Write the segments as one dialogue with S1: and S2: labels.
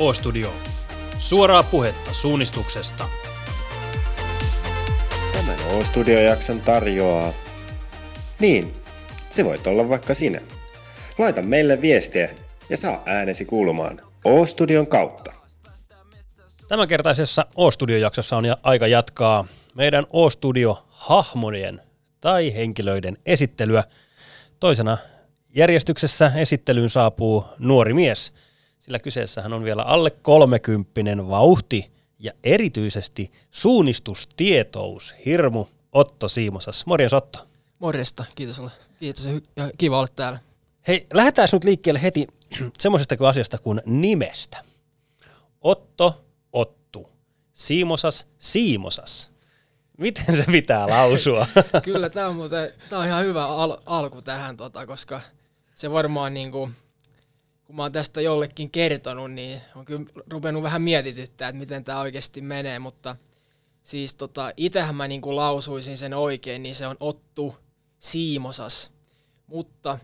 S1: O-Studio. Suoraa puhetta suunnistuksesta.
S2: Tämän O-Studio-jakson tarjoaa... Niin, se voit olla vaikka sinä. Laita meille viestiä ja saa äänesi kuulumaan O-Studion kautta.
S1: Tämänkertaisessa O-Studio-jaksossa on aika jatkaa meidän O-Studio-hahmonien tai henkilöiden esittelyä. Toisena järjestyksessä esittelyyn saapuu nuori mies, sillä kyseessähän on vielä alle kolmekymppinen vauhti ja erityisesti suunnistustietous, hirmu Otto Siimosas. Morjens Otto.
S3: Morjesta, kiitos olla. Kiitos ja kiva olla täällä.
S1: Hei, lähdetään nyt liikkeelle heti semmoisesta asiasta kuin nimestä. Otto, Ottu, Siimosas, Siimosas. Miten se pitää lausua?
S3: Kyllä, tämä on, muuten, on ihan hyvä al- alku tähän, tota, koska se varmaan niin kuin, kun mä oon tästä jollekin kertonut, niin on kyllä rupenut vähän mietityttää, että miten tämä oikeasti menee, mutta siis tota, itähän mä niin kuin lausuisin sen oikein, niin se on Ottu Siimosas, mutta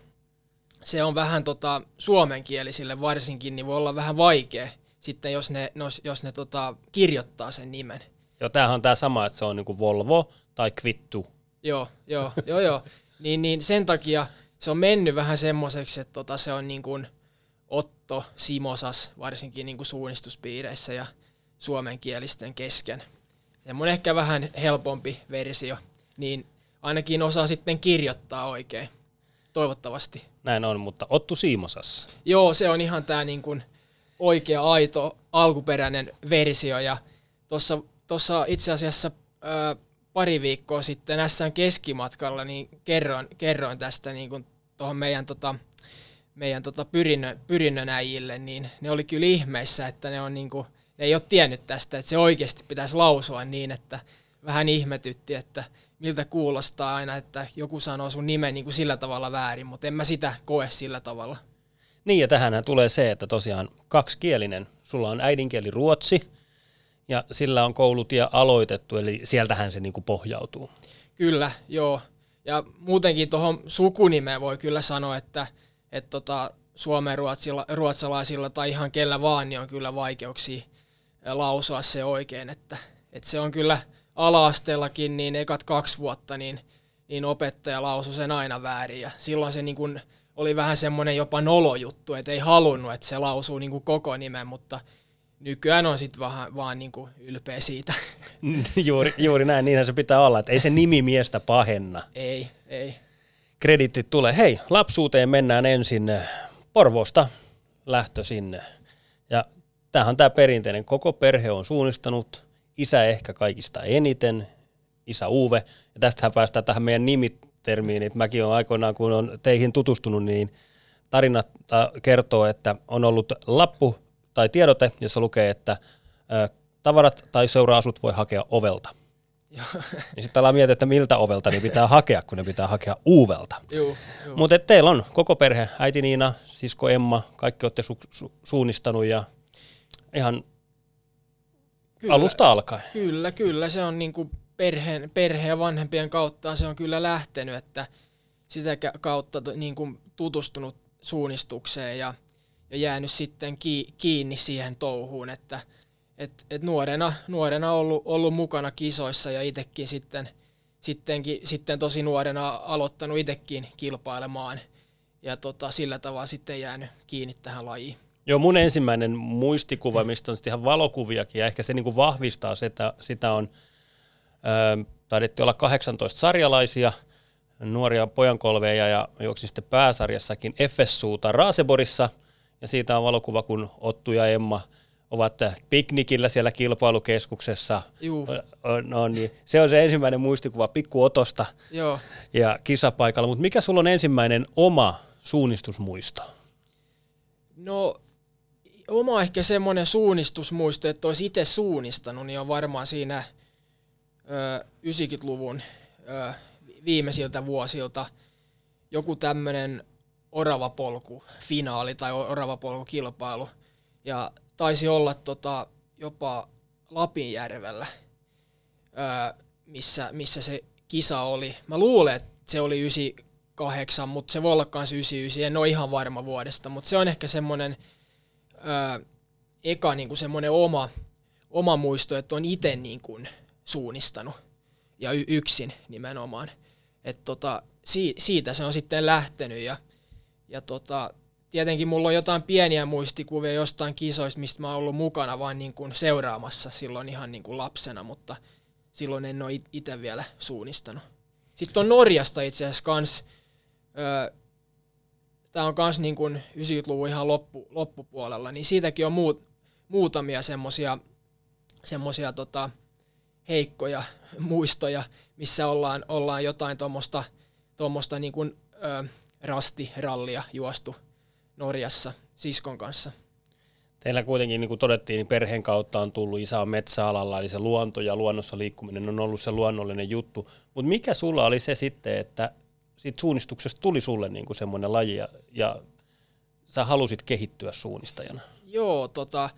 S3: se on vähän tota, suomenkielisille varsinkin, niin voi olla vähän vaikea sitten, jos ne, jos ne tota, kirjoittaa sen nimen.
S1: Joo, tämähän on tämä sama, että se on niinku Volvo tai Kvittu.
S3: Joo, joo, joo, joo. Niin, niin sen takia se on mennyt vähän semmoiseksi, että tota, se on niin kuin Otto Simosas, varsinkin niin kuin suunnistuspiireissä ja suomenkielisten kesken. Semmoinen ehkä vähän helpompi versio, niin ainakin osaa sitten kirjoittaa oikein, toivottavasti.
S1: Näin on, mutta Ottu Siimosas.
S3: Joo, se on ihan tämä niin kuin oikea, aito, alkuperäinen versio, ja tuossa tuossa itse asiassa ää, pari viikkoa sitten SN keskimatkalla niin kerroin, kerroin tästä niin kuin tuohon meidän, tota, meidän tota pyrinnö, pyrinnönäjille, niin ne oli kyllä ihmeissä, että ne, on niin kuin, ne ei ole tiennyt tästä, että se oikeasti pitäisi lausua niin, että vähän ihmetytti, että miltä kuulostaa aina, että joku sanoo sun nimen niin kuin sillä tavalla väärin, mutta en mä sitä koe sillä tavalla.
S1: Niin ja tähän tulee se, että tosiaan kaksikielinen, sulla on äidinkieli ruotsi, ja sillä on koulutie aloitettu, eli sieltähän se niinku pohjautuu.
S3: Kyllä, joo. Ja muutenkin tuohon sukunimeen voi kyllä sanoa, että, että tota, suomen ruotsilla, ruotsalaisilla tai ihan kellä vaan, niin on kyllä vaikeuksia lausua se oikein, että, että se on kyllä ala-asteellakin, niin ekat kaksi vuotta, niin, niin opettaja lausui sen aina väärin, ja silloin se niin kuin oli vähän semmoinen jopa nolojuttu, että ei halunnut, että se lausuu niin kuin koko nimen, mutta nykyään on sitten vaan, vaan niinku ylpeä siitä.
S1: juuri, juuri näin, niinhän se pitää olla, että ei se nimi miestä pahenna.
S3: Ei, ei.
S1: Kreditit tulee. Hei, lapsuuteen mennään ensin Porvosta lähtö sinne. Ja tämähän on tämä perinteinen, koko perhe on suunnistanut, isä ehkä kaikista eniten, isä Uwe. Ja tästähän päästään tähän meidän nimitermiin, että mäkin olen aikoinaan, kun on teihin tutustunut, niin tarinat kertoo, että on ollut lappu tai tiedote, jossa lukee, että tavarat tai seuraasut voi hakea ovelta. niin sitten ollaan miettiä, että miltä ovelta niin pitää hakea, kun ne pitää hakea uuvelta. Mutta teillä on koko perhe, äiti Niina, sisko Emma, kaikki olette su- su- suunnistanut ja ihan kyllä, alusta alkaen.
S3: Kyllä, kyllä. Se on niinku perheen, perheen ja vanhempien kautta se on kyllä lähtenyt, että sitä kautta niinku tutustunut suunnistukseen ja – ja jäänyt sitten kiinni siihen touhuun, että et, et nuorena, nuorena ollut, ollut mukana kisoissa ja itsekin sitten, sittenkin, sitten tosi nuorena aloittanut itsekin kilpailemaan ja tota, sillä tavalla sitten jäänyt kiinni tähän lajiin.
S1: Joo, mun ensimmäinen muistikuva, mistä on sitten ihan valokuviakin, ja ehkä se niinku vahvistaa sitä, sitä on, ö, taidettiin olla 18 sarjalaisia, nuoria pojankolveja, ja juoksin sitten pääsarjassakin FSUta Raaseborissa – ja siitä on valokuva, kun Ottu ja Emma ovat piknikillä siellä kilpailukeskuksessa.
S3: Juu.
S1: No, niin. Se on se ensimmäinen muistikuva pikku Otosta
S3: Joo.
S1: ja kisapaikalla. Mutta mikä sulla on ensimmäinen oma suunnistusmuisto?
S3: No oma ehkä semmoinen suunnistusmuisto, että olisi itse suunnistanut, niin on varmaan siinä ö, 90-luvun ö, viimeisiltä vuosilta joku tämmöinen oravapolku finaali tai oravapolku kilpailu. Ja taisi olla tota, jopa Lapinjärvellä, öö, missä, missä se kisa oli. Mä luulen, että se oli 98, mutta se voi olla myös 99, en ole ihan varma vuodesta, mutta se on ehkä semmoinen öö, eka niin kuin semmoinen oma, oma muisto, että on itse niin kuin suunnistanut ja y- yksin nimenomaan. Et tota, si- siitä se on sitten lähtenyt ja, ja tota, tietenkin mulla on jotain pieniä muistikuvia jostain kisoista, mistä mä oon ollut mukana vaan niin kuin seuraamassa silloin ihan niin kuin lapsena, mutta silloin en ole itse vielä suunnistanut. Sitten on Norjasta itse asiassa kans, öö, tämä on kans niin kuin 90-luvun ihan loppu, loppupuolella, niin siitäkin on muut, muutamia semmosia, semmosia tota, heikkoja muistoja, missä ollaan, ollaan jotain tuommoista niin kuin, ö, rastirallia juostu Norjassa siskon kanssa.
S1: Teillä kuitenkin, niin kuin todettiin, niin perheen kautta on tullut, isä on metsäalalla, eli se luonto ja luonnossa liikkuminen on ollut se luonnollinen juttu. Mutta mikä sulla oli se sitten, että siitä suunnistuksesta tuli sulle niin kuin semmoinen laji ja, ja sä halusit kehittyä suunnistajana?
S3: Joo, tota,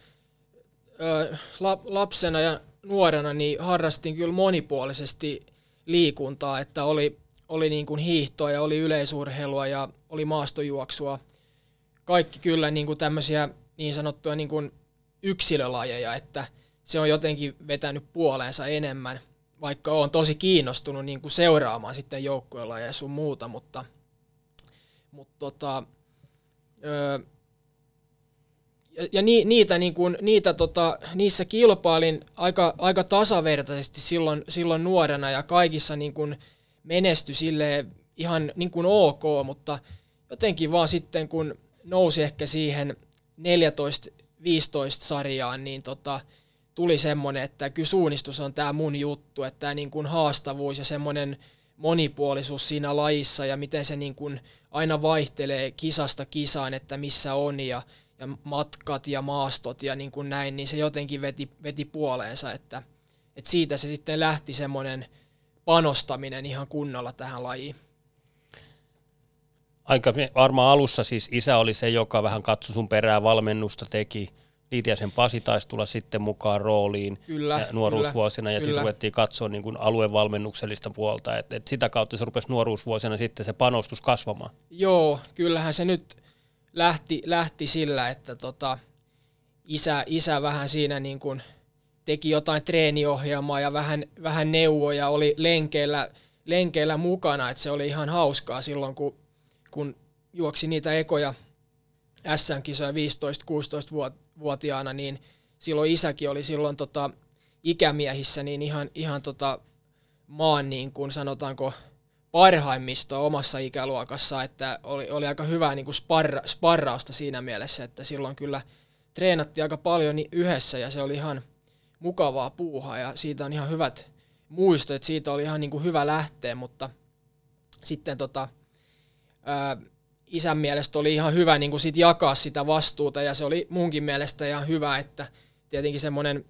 S3: ö, lapsena ja nuorena niin harrastin kyllä monipuolisesti liikuntaa, että oli, oli niin kuin hiihtoa ja oli yleisurheilua ja oli maastojuoksua. Kaikki kyllä niin kuin tämmöisiä niin sanottuja niin kuin yksilölajeja, että se on jotenkin vetänyt puoleensa enemmän, vaikka on tosi kiinnostunut niin kuin seuraamaan sitten joukkuelajeja ja sun muuta, mutta, mutta tota, öö, ja, ja ni, niitä, niin kuin, niitä tota, niissä kilpailin aika, aika tasavertaisesti silloin, silloin nuorena ja kaikissa niin kuin menesty sille ihan niin kuin ok, mutta jotenkin vaan sitten kun nousi ehkä siihen 14-15 sarjaan, niin tota, tuli semmoinen, että kyllä suunnistus on tämä mun juttu, että tämä niin haastavuus ja semmoinen monipuolisuus siinä lajissa ja miten se niin kuin aina vaihtelee kisasta kisaan, että missä on ja, ja matkat ja maastot ja niin kuin näin, niin se jotenkin veti, veti puoleensa, että, että siitä se sitten lähti semmoinen panostaminen ihan kunnolla tähän lajiin.
S1: Aika varmaan alussa siis isä oli se, joka vähän katsoi sun perään valmennusta, teki. Liitiäisen Pasi taisi tulla sitten mukaan rooliin
S3: kyllä,
S1: nuoruusvuosina
S3: kyllä,
S1: ja sitten ruvettiin katsoa niin kuin aluevalmennuksellista puolta. Et, et sitä kautta se rupesi nuoruusvuosina sitten se panostus kasvamaan.
S3: Joo, kyllähän se nyt lähti, lähti sillä, että tota, isä, isä vähän siinä niin kuin teki jotain treeniohjelmaa ja vähän, vähän neuvoja, oli lenkeillä, lenkeillä mukana, että se oli ihan hauskaa silloin, kun, kun juoksi niitä ekoja SM-kisoja 15-16-vuotiaana, niin silloin isäkin oli silloin tota, ikämiehissä niin ihan, ihan tota, maan niin kuin sanotaanko parhaimmisto omassa ikäluokassa, että oli, oli aika hyvää niin kuin sparra, sparrausta siinä mielessä, että silloin kyllä treenattiin aika paljon yhdessä ja se oli ihan mukavaa puuhaa ja siitä on ihan hyvät muistot, että siitä oli ihan niin kuin hyvä lähteä, mutta sitten tota, isän mielestä oli ihan hyvä niin kuin sit jakaa sitä vastuuta ja se oli munkin mielestä ihan hyvä, että tietenkin semmoinen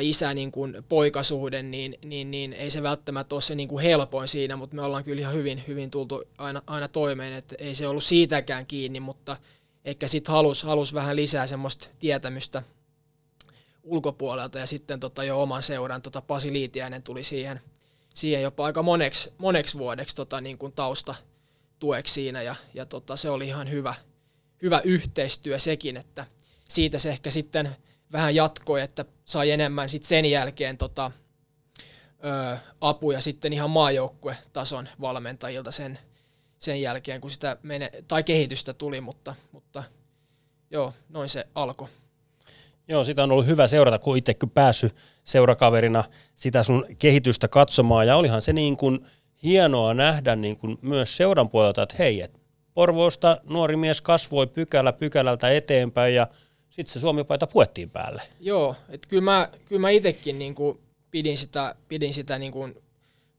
S3: isä niin kuin poikasuhde, niin, niin, niin ei se välttämättä ole se niin kuin helpoin siinä, mutta me ollaan kyllä ihan hyvin, hyvin tultu aina, aina toimeen, että ei se ollut siitäkään kiinni, mutta ehkä sitten halus, halus vähän lisää semmoista tietämystä ulkopuolelta ja sitten tota jo oman seuran tota Pasi Liitiäinen tuli siihen, siihen jopa aika moneksi, moneksi vuodeksi tota niin kuin tausta tueksi siinä ja, ja tota, se oli ihan hyvä, hyvä yhteistyö sekin, että siitä se ehkä sitten vähän jatkoi, että sai enemmän sit sen jälkeen tota, ö, apuja sitten ihan maajoukkuetason valmentajilta sen, sen jälkeen, kun sitä mene, tai kehitystä tuli, mutta, mutta joo, noin se alkoi.
S1: Joo, sitä on ollut hyvä seurata, kun itsekin päässyt seurakaverina sitä sun kehitystä katsomaan, ja olihan se niin kuin hienoa nähdä niin kuin myös seuran puolelta, että hei, et Porvoosta nuori mies kasvoi pykälä pykälältä eteenpäin, ja sitten se Suomi-paita puettiin päälle.
S3: Joo, että kyllä mä, kyllä mä itsekin niin kuin pidin sitä, pidin sitä niin kuin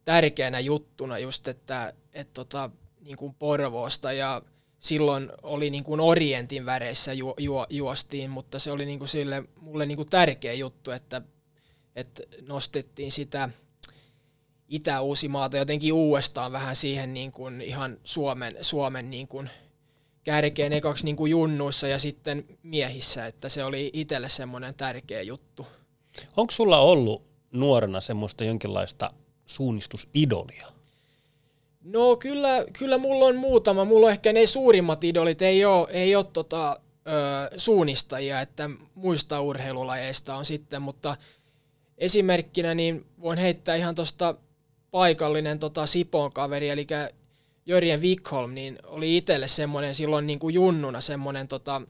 S3: tärkeänä juttuna just, että et tota, niin kuin Porvoosta ja silloin oli niin kuin Orientin väreissä ju, ju, juostiin, mutta se oli niin kuin sille, mulle niin kuin tärkeä juttu, että, että nostettiin sitä Itä-Uusimaata jotenkin uudestaan vähän siihen niin kuin ihan Suomen, Suomen niin kuin kärkeen ekaksi niin kuin junnuissa ja sitten miehissä, että se oli itselle semmoinen tärkeä juttu.
S1: Onko sulla ollut nuorena semmoista jonkinlaista suunnistusidolia?
S3: No kyllä, kyllä mulla on muutama. Mulla on ehkä ne suurimmat idolit ei ole, ei ole tota, ö, suunnistajia, että muista urheilulajeista on sitten, mutta esimerkkinä niin voin heittää ihan tuosta paikallinen tota Sipon kaveri, eli Jörjen Wikholm, niin oli itselle semmoinen silloin niin kuin junnuna semmoinen tota,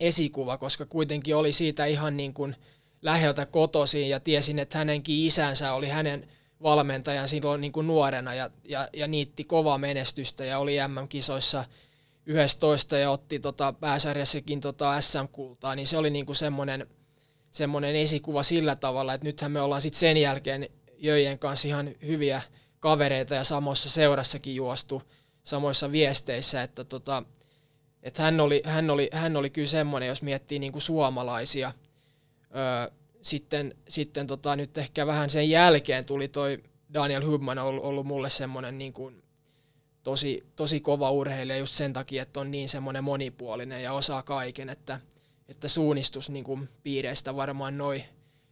S3: esikuva, koska kuitenkin oli siitä ihan niin kuin läheltä kotoisin ja tiesin, että hänenkin isänsä oli hänen valmentajan silloin niin kuin nuorena ja, ja, ja niitti kovaa menestystä ja oli MM-kisoissa 11 ja otti tota pääsarjassakin tota SM-kultaa, niin se oli niin kuin semmoinen, semmoinen esikuva sillä tavalla, että nythän me ollaan sitten sen jälkeen Jöjen kanssa ihan hyviä kavereita ja samoissa seurassakin juostu samoissa viesteissä, että, tota, että hän, oli, hän, oli, hän oli kyllä semmoinen, jos miettii niin kuin suomalaisia. Öö, sitten sitten tota, nyt ehkä vähän sen jälkeen tuli toi Daniel Hubman on ollut, ollut mulle semmoinen niin kuin tosi, tosi kova urheilija just sen takia, että on niin semmoinen monipuolinen ja osaa kaiken, että, että suunnistus niin kuin piireistä varmaan noin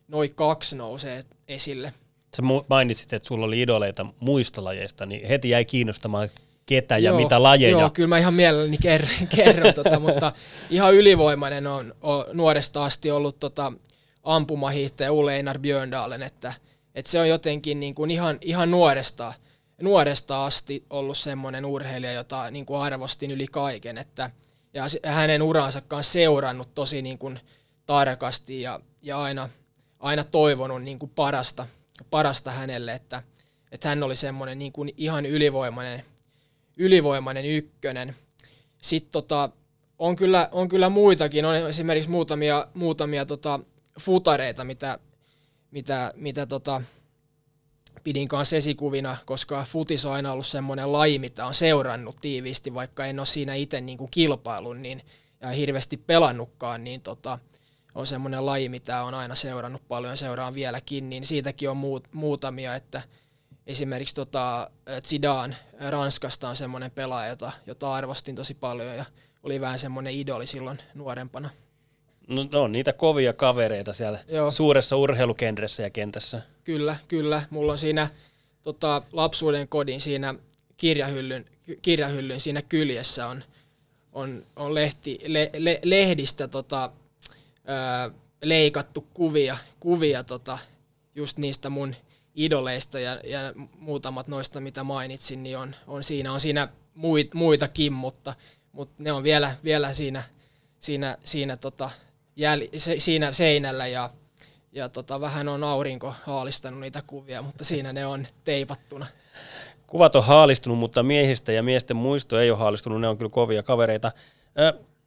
S3: noi kaksi nousee esille.
S1: Sä mainitsit, että sulla oli idoleita muista lajeista, niin heti jäi kiinnostamaan ketä ja joo, mitä lajeja.
S3: Joo, kyllä mä ihan mielelläni kerron, kerron tota, mutta ihan ylivoimainen on, on nuoresta asti ollut tota, ampumahiihtäjä Ulle Einar Björndalen, että, että se on jotenkin niin kuin ihan, ihan nuoresta, nuoresta asti ollut semmoinen urheilija, jota niin kuin arvostin yli kaiken, että, ja hänen uransa kanssa seurannut tosi niin kuin tarkasti ja, ja aina, aina toivonut niin kuin parasta, parasta hänelle, että, että hän oli semmoinen niin kuin ihan ylivoimainen, ylivoimainen ykkönen. Sitten tota, on, kyllä, on kyllä muitakin, on esimerkiksi muutamia, muutamia tota, futareita, mitä, mitä, mitä tota, pidin kanssa esikuvina, koska futis on aina ollut semmoinen laji, mitä on seurannut tiiviisti, vaikka en ole siinä itse niin kuin kilpailun niin, ja hirveästi pelannutkaan, niin tota, on semmoinen laji, mitä on aina seurannut paljon ja seuraan vieläkin, niin siitäkin on muut, muutamia, että esimerkiksi tota, Zidane Ranskasta on semmoinen pelaaja, jota, jota arvostin tosi paljon ja oli vähän semmoinen idoli silloin nuorempana.
S1: No, no on niitä kovia kavereita siellä Joo. suuressa urheilukentressä ja kentässä.
S3: Kyllä, kyllä. Mulla on siinä tota, lapsuuden kodin siinä kirjahyllyn, kirjahyllyn siinä kyljessä on, on, on lehti, le, le, lehdistä tota, ää, leikattu kuvia, kuvia tota, just niistä mun idoleista ja, ja muutamat noista, mitä mainitsin, niin on, on siinä, on siinä muit, muitakin, mutta, mutta ne on vielä, vielä siinä, siinä, siinä tota, jäl, se, siinä seinällä ja, ja tota, vähän on aurinko haalistanut niitä kuvia, mutta siinä ne on teipattuna.
S1: Kuvat on haalistunut, mutta miehistä ja miesten muisto ei ole haalistunut, ne on kyllä kovia kavereita.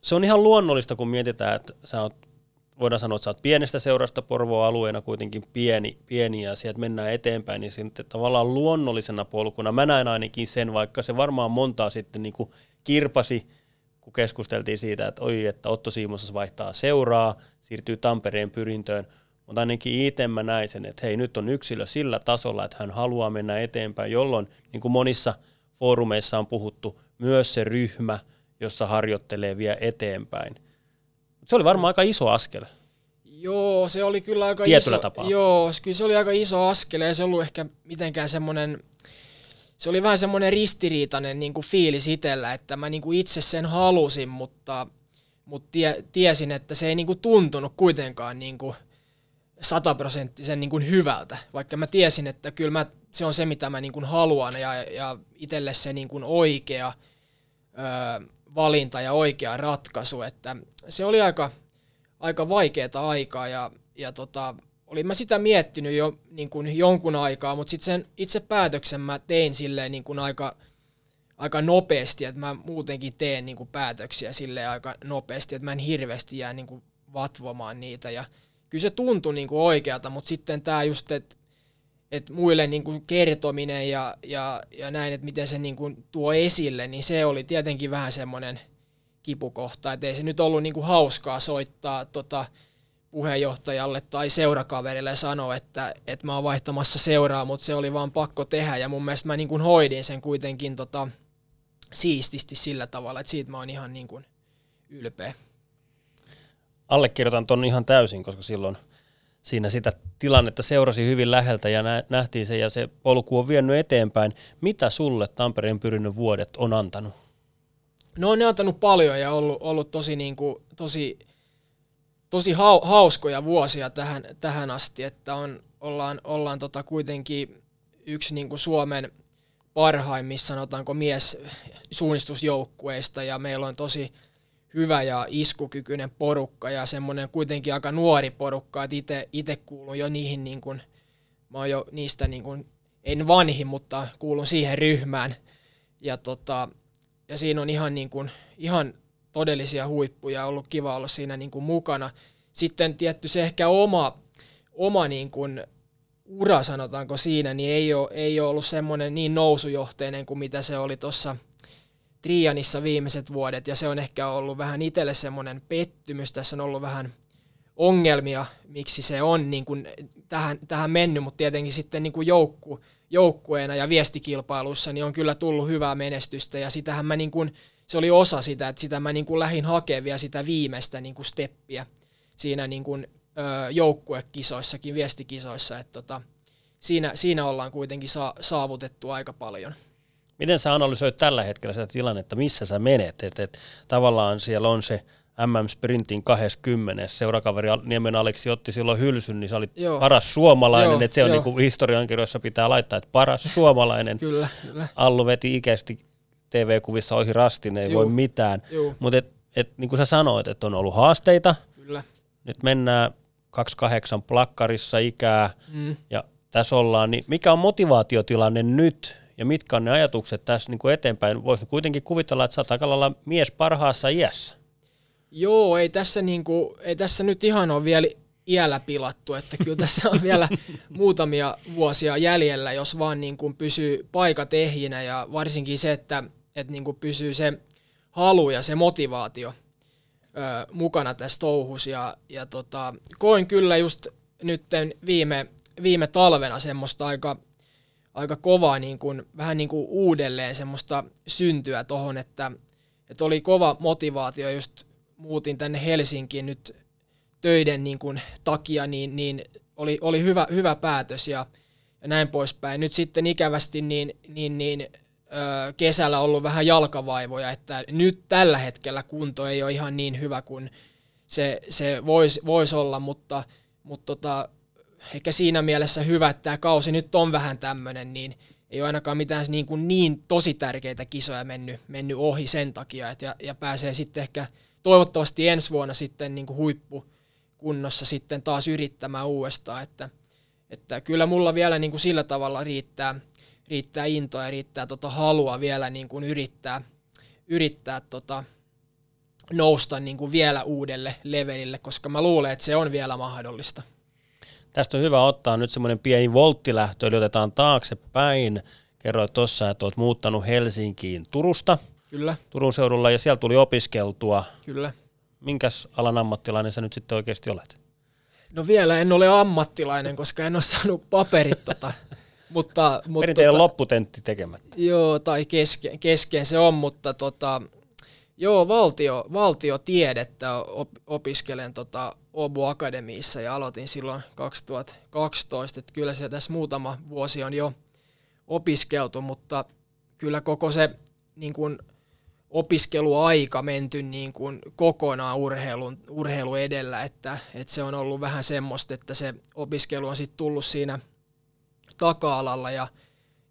S1: Se on ihan luonnollista, kun mietitään, että sä oot, voidaan sanoa, että sä oot pienestä seurasta Porvoa alueena kuitenkin pieni, pieni ja sieltä mennään eteenpäin, niin sitten tavallaan luonnollisena polkuna, mä näen ainakin sen, vaikka se varmaan montaa sitten niin kuin kirpasi, kun keskusteltiin siitä, että oi, että Otto Siimosas vaihtaa seuraa, siirtyy Tampereen pyrintöön, mutta ainakin itse mä näin sen, että hei, nyt on yksilö sillä tasolla, että hän haluaa mennä eteenpäin, jolloin, niin kuin monissa foorumeissa on puhuttu, myös se ryhmä, jossa harjoittelee vie eteenpäin. Se oli varmaan aika iso askel.
S3: Joo, se oli kyllä aika
S1: Tietyllä
S3: iso.
S1: tapaa.
S3: Joo, kyllä se oli aika iso askel ja se ollut ehkä mitenkään semmoinen se oli vähän semmoinen ristiriitainen niin kuin fiilis itsellä, että mä niin kuin itse sen halusin, mutta, mutta tie, tiesin, että se ei niin kuin tuntunut kuitenkaan niin kuin sataprosenttisen niin kuin hyvältä, vaikka mä tiesin, että kyllä mä, se on se, mitä mä niin kuin haluan ja, ja itselle se niin kuin oikea ö, valinta ja oikea ratkaisu, että se oli aika, aika vaikeaa aikaa ja, ja tota, olin mä sitä miettinyt jo niin kuin jonkun aikaa, mutta sitten sen itse päätöksen mä tein silleen niin kuin aika, aika nopeasti, että mä muutenkin teen niin kuin päätöksiä silleen aika nopeasti, että mä en hirveästi jää niin kuin vatvomaan niitä. Ja kyllä se tuntui niin kuin oikealta, mutta sitten tämä just, että et muille niin kuin kertominen ja, ja, ja näin, että miten se niin kuin tuo esille, niin se oli tietenkin vähän semmoinen kipukohta, että ei se nyt ollut niin kuin hauskaa soittaa tota, puheenjohtajalle tai seurakaverille sanoa, että, että mä oon vaihtamassa seuraa, mutta se oli vaan pakko tehdä ja mun mielestä mä niin kuin hoidin sen kuitenkin tota, siististi sillä tavalla, että siitä mä oon ihan niin kuin ylpeä.
S1: Allekirjoitan ton ihan täysin, koska silloin siinä sitä tilannetta seurasi hyvin läheltä ja nähtiin se ja se polku on vienyt eteenpäin. Mitä sulle Tampereen pyrinnön vuodet on antanut?
S3: No on ne antanut paljon ja ollut, ollut tosi, niin kuin, tosi, tosi hau, hauskoja vuosia tähän, tähän asti, että on, ollaan, ollaan tota kuitenkin yksi niin kuin Suomen parhaimmissa, sanotaanko mies suunnistusjoukkueista ja meillä on tosi hyvä ja iskukykyinen porukka ja semmoinen kuitenkin aika nuori porukka, että itse kuulun jo niihin, niin kuin, mä oon jo niistä niin kuin, en vanhin, mutta kuulun siihen ryhmään. Ja, tota, ja siinä on ihan, niin kuin, ihan todellisia huippuja, ollut kiva olla siinä niin kuin mukana. Sitten tietty se ehkä oma, oma niin kuin ura, sanotaanko siinä, niin ei ole, ei ole ollut semmoinen niin nousujohteinen kuin mitä se oli tuossa – Trianissa viimeiset vuodet, ja se on ehkä ollut vähän itselle semmoinen pettymys. Tässä on ollut vähän ongelmia, miksi se on niin kuin tähän, tähän mennyt, mutta tietenkin sitten niin kuin joukku, joukkueena ja viestikilpailuissa niin on kyllä tullut hyvää menestystä, ja sitähän mä niin kuin, se oli osa sitä, että sitä mä niin kuin lähdin hakemaan vielä sitä viimeistä niin kuin steppiä siinä niin kuin, ö, joukkuekisoissakin, viestikisoissa, että tota, siinä, siinä ollaan kuitenkin sa- saavutettu aika paljon.
S1: Miten sä analysoit tällä hetkellä sitä tilannetta, missä sä menet? Et, et, tavallaan siellä on se MM-sprintin 20. Seurakaveri Niemen Aleksi otti silloin hylsyn, niin sä olit Joo. paras suomalainen, että se on niin kuin historiankirjoissa pitää laittaa, että paras suomalainen.
S3: kyllä, kyllä.
S1: Allu veti ikästi TV-kuvissa ohi rastin, ei Joo. voi mitään. Mutta et, et, niin kuin sä sanoit, että on ollut haasteita.
S3: Kyllä.
S1: Nyt mennään 28 plakkarissa ikää mm. ja tässä ollaan, niin mikä on motivaatiotilanne nyt ja mitkä on ne ajatukset tässä niin kuin eteenpäin? Voisi kuitenkin kuvitella, että sä oot aika lailla mies parhaassa iässä.
S3: Joo, ei tässä, niin kuin, ei tässä nyt ihan ole vielä iällä pilattu, että kyllä tässä on vielä muutamia vuosia jäljellä, jos vaan niin kuin pysyy paikat ehjinä ja varsinkin se, että, että niin kuin pysyy se halu ja se motivaatio ö, mukana tässä touhus ja, ja tota, koin kyllä just nyt viime, viime talvena semmoista aika aika kovaa niin kuin, vähän niin kuin uudelleen semmoista syntyä tohon, että, että oli kova motivaatio, just muutin tänne Helsinkiin nyt töiden niin kuin, takia, niin, niin oli, oli hyvä, hyvä päätös ja, ja näin poispäin. Nyt sitten ikävästi niin, niin, niin ö, kesällä ollut vähän jalkavaivoja, että nyt tällä hetkellä kunto ei ole ihan niin hyvä kuin se, se voisi vois olla, mutta, mutta tota, ehkä siinä mielessä hyvä, että tämä kausi nyt on vähän tämmöinen, niin ei ole ainakaan mitään niin, kuin niin tosi tärkeitä kisoja mennyt, mennyt ohi sen takia, että ja, ja pääsee sitten ehkä toivottavasti ensi vuonna sitten niin kuin huippukunnossa sitten taas yrittämään uudestaan, että, että kyllä mulla vielä niin kuin sillä tavalla riittää, riittää intoa ja riittää tota halua vielä niin kuin yrittää, yrittää tota, nousta niin kuin vielä uudelle levelille, koska mä luulen, että se on vielä mahdollista.
S1: Tästä on hyvä ottaa nyt semmoinen pieni volttilähtö, eli otetaan taaksepäin. Kerroit tuossa, että olet muuttanut Helsinkiin Turusta.
S3: Kyllä.
S1: Turun seudulla ja siellä tuli opiskeltua.
S3: Kyllä.
S1: Minkäs alan ammattilainen sä nyt sitten oikeasti olet?
S3: No vielä en ole ammattilainen, koska en ole saanut paperit tota. mutta,
S1: mutta Perinteinen tota, lopputentti tekemättä.
S3: Joo, tai kesken, kesken se on, mutta tota, joo, valtio, valtiotiedettä op, opiskelen tota Obu Akademiissa ja aloitin silloin 2012, että kyllä se tässä muutama vuosi on jo opiskeltu, mutta kyllä koko se niin kuin, opiskeluaika menty niin kuin, kokonaan urheilun, urheilu edellä, että, että se on ollut vähän semmoista, että se opiskelu on sitten tullut siinä taka-alalla ja,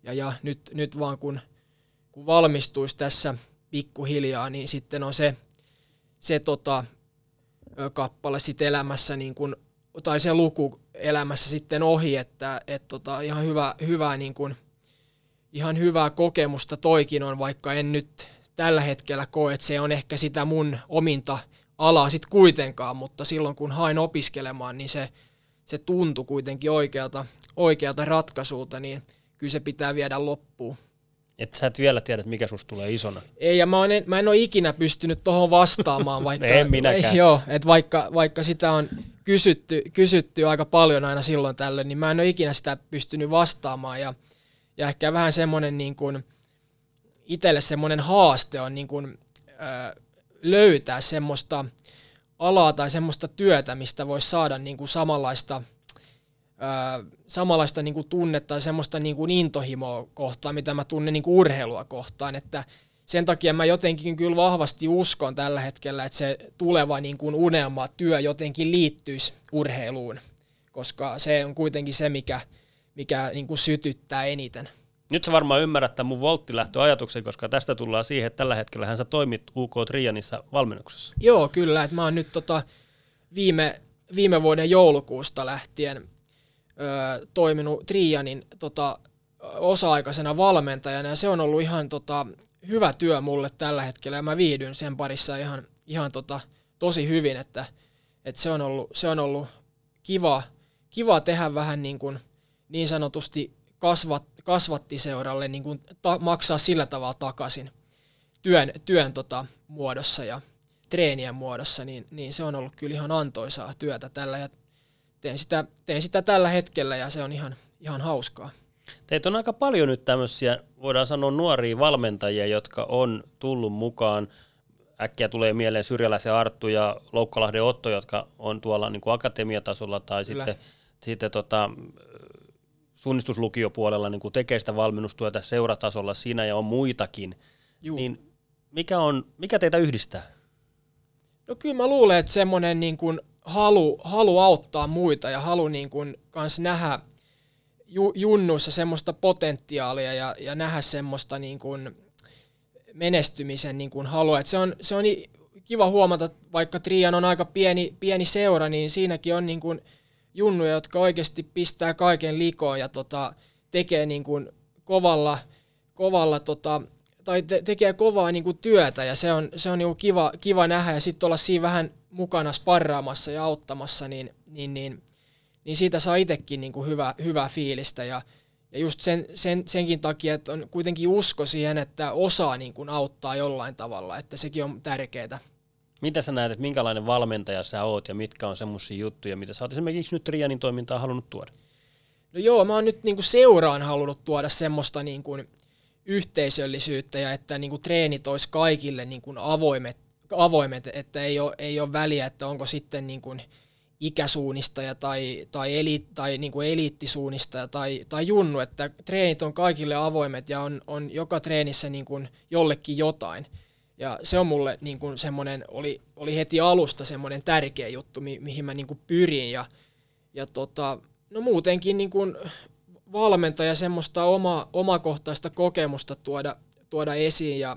S3: ja, ja nyt, nyt vaan kun, kun valmistuisi tässä pikkuhiljaa, niin sitten on se, se tota, kappale sit elämässä niin kun, tai se luku elämässä sitten ohi, että et tota, ihan hyvä, hyvää niin kun, ihan hyvää kokemusta toikin on, vaikka en nyt tällä hetkellä koe, että se on ehkä sitä mun ominta alaa sit kuitenkaan, mutta silloin kun hain opiskelemaan, niin se, se tuntui kuitenkin oikealta, oikealta ratkaisulta, niin kyllä se pitää viedä loppuun.
S1: Että sä et vielä tiedä, mikä susta tulee isona.
S3: Ei, ja mä, en, mä en ole ikinä pystynyt tuohon vastaamaan, vaikka,
S1: en minäkään.
S3: Joo, että vaikka, vaikka sitä on kysytty, kysytty aika paljon aina silloin tällöin, niin mä en ole ikinä sitä pystynyt vastaamaan. Ja, ja ehkä vähän semmoinen niin kuin, itselle semmoinen haaste on niin kuin, ö, löytää semmoista alaa tai semmoista työtä, mistä voisi saada niin kuin samanlaista – samanlaista niin kuin tunnetta ja semmoista niin kuin intohimoa kohtaan, mitä mä tunnen niin kuin urheilua kohtaan, että sen takia mä jotenkin kyllä vahvasti uskon tällä hetkellä, että se tuleva niin kuin unelma työ jotenkin liittyisi urheiluun, koska se on kuitenkin se, mikä, mikä niin kuin sytyttää eniten.
S1: Nyt sä varmaan ymmärrät tämän mun volttilähtöajatuksen, koska tästä tullaan siihen, että tällä hetkellä hän sä toimit UK Trianissa valmennuksessa.
S3: Joo, kyllä. Että mä oon nyt tota viime, viime vuoden joulukuusta lähtien ö, toiminut Trianin tota, osa-aikaisena valmentajana. Ja se on ollut ihan tota, hyvä työ mulle tällä hetkellä. Ja mä viihdyn sen parissa ihan, ihan tota, tosi hyvin, että, että se, on ollut, se on ollut kiva, kiva tehdä vähän niin, kuin, niin sanotusti kasvat, kasvattiseuralle niin kuin ta, maksaa sillä tavalla takaisin työn, työn tota, muodossa ja treenien muodossa, niin, niin se on ollut kyllä ihan antoisaa työtä tällä teen sitä, teen sitä tällä hetkellä ja se on ihan, ihan hauskaa.
S1: Teitä on aika paljon nyt tämmöisiä, voidaan sanoa nuoria valmentajia, jotka on tullut mukaan. Äkkiä tulee mieleen Syrjäläisen Arttu ja Loukkalahden Otto, jotka on tuolla niin kuin akatemiatasolla tai Kyllä. sitten, sitten tota, suunnistuslukiopuolella niin kuin tekee sitä valmennustyötä seuratasolla siinä ja on muitakin. Juu. Niin mikä, on, mikä teitä yhdistää?
S3: No kyllä mä luulen, että semmoinen niin kuin halu, halu auttaa muita ja halu niin kans nähdä ju, junnuissa semmoista potentiaalia ja, ja nähdä semmoista niin kuin menestymisen niin kuin halua. Et se, on, se on kiva huomata, vaikka Trian on aika pieni, pieni seura, niin siinäkin on niin kuin junnuja, jotka oikeasti pistää kaiken likoon ja tota, tekee niin kuin kovalla, kovalla tota, tai te- tekee kovaa niin kuin työtä ja se on, se on niin kiva, kiva nähdä ja sitten olla siinä vähän mukana sparraamassa ja auttamassa, niin, niin, niin niin siitä saa itsekin niin kuin hyvä, hyvää fiilistä ja, ja just sen, sen, senkin takia, että on kuitenkin usko siihen, että osaa niin kuin auttaa jollain tavalla, että sekin on tärkeää.
S1: Mitä sä näet, että minkälainen valmentaja sä oot ja mitkä on semmoisia juttuja, mitä sä oot esimerkiksi nyt Rianin toimintaa halunnut tuoda?
S3: No joo, mä oon nyt niin kuin seuraan halunnut tuoda semmoista niin kuin yhteisöllisyyttä ja että niin kuin treenit olisi kaikille niin kuin avoimet, avoimet, että ei ole, ei ole väliä, että onko sitten niin kuin ikäsuunnistaja tai, tai, eli, tai niin kuin eliittisuunnistaja tai, tai junnu, että treenit on kaikille avoimet ja on, on joka treenissä niin kuin jollekin jotain. Ja se on mulle niin kuin semmoinen, oli, oli heti alusta semmoinen tärkeä juttu, mi, mihin mä niin kuin pyrin. Ja, ja tota, no muutenkin niin kuin valmentaja semmoista oma, omakohtaista kokemusta tuoda, tuoda esiin ja,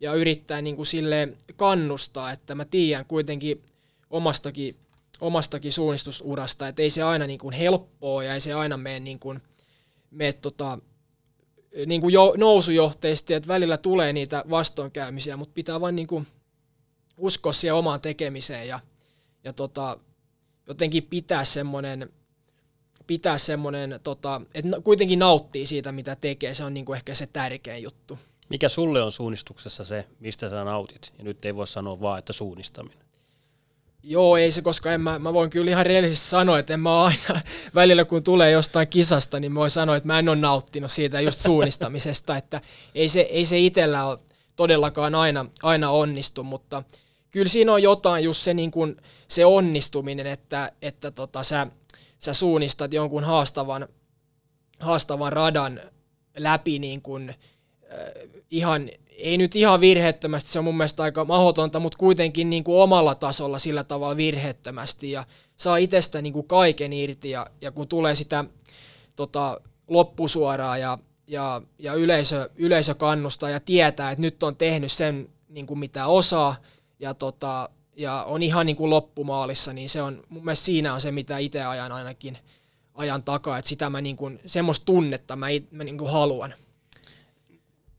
S3: ja yrittää niin kuin kannustaa, että mä tiedän kuitenkin omastakin omastakin suunnistusurasta, että ei se aina niin kuin helppoa ja ei se aina mene, niin kuin, mene tota, niin kuin jo, nousujohteisesti, että välillä tulee niitä vastoinkäymisiä, mutta pitää vain niin kuin uskoa siihen omaan tekemiseen ja, ja tota, jotenkin pitää semmoinen, pitää semmoinen, tota, että kuitenkin nauttii siitä, mitä tekee, se on niin kuin ehkä se tärkein juttu.
S1: Mikä sulle on suunnistuksessa se, mistä sä nautit? Ja nyt ei voi sanoa vaan, että suunnistaminen.
S3: Joo, ei se, koska en mä, mä voin kyllä ihan rehellisesti sanoa, että en mä aina välillä kun tulee jostain kisasta, niin mä voin sanoa, että mä en ole nauttinut siitä just suunnistamisesta, että ei se, ei se itsellä ole todellakaan aina, aina onnistu, mutta kyllä siinä on jotain just se, niin kuin, se onnistuminen, että, että tota, sä, sä suunnistat jonkun haastavan, haastavan radan läpi niin kuin, äh, ihan ei nyt ihan virheettömästi, se on mun mielestä aika mahdotonta, mutta kuitenkin niin kuin omalla tasolla sillä tavalla virheettömästi ja saa itsestä niin kuin kaiken irti ja, ja kun tulee sitä tota, loppusuoraa ja, ja, ja yleisö, yleisö kannustaa ja tietää, että nyt on tehnyt sen niin kuin mitä osaa ja, tota, ja on ihan niin kuin loppumaalissa, niin se on, mun mielestä siinä on se, mitä itse ajan ainakin ajan takaa, että sitä mä niin kuin, semmoista tunnetta mä, mä niin kuin haluan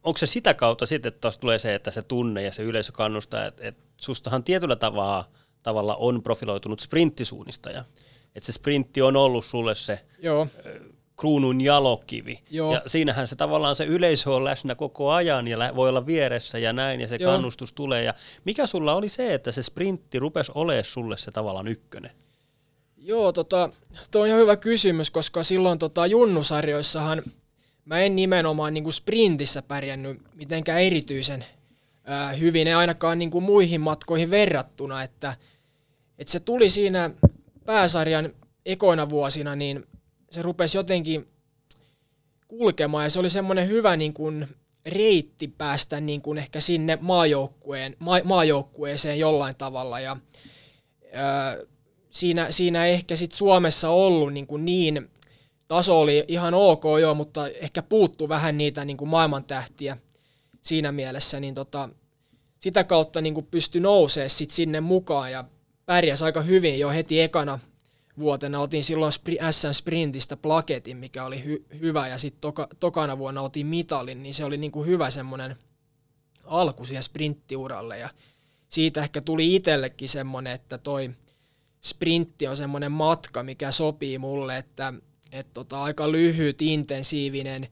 S1: onko se sitä kautta sitten, että tuossa tulee se, että se tunne ja se yleisö kannustaa, että, että sustahan tietyllä tavalla, tavalla on profiloitunut sprinttisuunnistaja. Että se sprintti on ollut sulle se Joo. kruunun jalokivi. Joo. Ja siinähän se tavallaan se yleisö on läsnä koko ajan ja voi olla vieressä ja näin ja se Joo. kannustus tulee. Ja mikä sulla oli se, että se sprintti rupesi olemaan sulle se tavallaan ykkönen?
S3: Joo, tota, tuo on ihan hyvä kysymys, koska silloin tota, junnusarjoissahan – mä en nimenomaan niin kuin sprintissä pärjännyt mitenkään erityisen ää, hyvin, ei ainakaan niin kuin muihin matkoihin verrattuna, että, että se tuli siinä pääsarjan ekoina vuosina, niin se rupesi jotenkin kulkemaan ja se oli semmoinen hyvä niin kuin reitti päästä niin kuin ehkä sinne maajoukkueen, ma, maajoukkueeseen jollain tavalla. Ja, ää, siinä, siinä ehkä sit Suomessa ollut niin, kuin niin, taso oli ihan ok joo, mutta ehkä puuttuu vähän niitä niin kuin maailmantähtiä siinä mielessä, niin tota, sitä kautta niin kuin pystyi nousemaan sit sinne mukaan ja pärjäsi aika hyvin jo heti ekana vuotena. Otin silloin SN Sprintistä plaketin, mikä oli hy- hyvä, ja sitten toka, tokana vuonna otin mitalin, niin se oli niin kuin hyvä semmoinen alku siihen sprinttiuralle, ja siitä ehkä tuli itsellekin semmoinen, että toi sprintti on semmoinen matka, mikä sopii mulle, että et tota, aika lyhyt, intensiivinen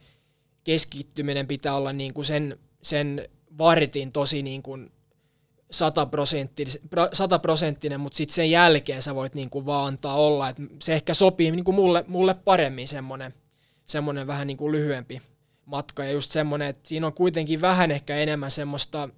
S3: keskittyminen pitää olla niin kuin sen, sen vartin tosi niin kuin sataprosenttinen, mutta sitten sen jälkeen sä voit niinku vaan antaa olla. Et se ehkä sopii niinku mulle, mulle paremmin semmoinen semmonen vähän niinku lyhyempi matka. Ja just semmoinen, että siinä on kuitenkin vähän ehkä enemmän semmoista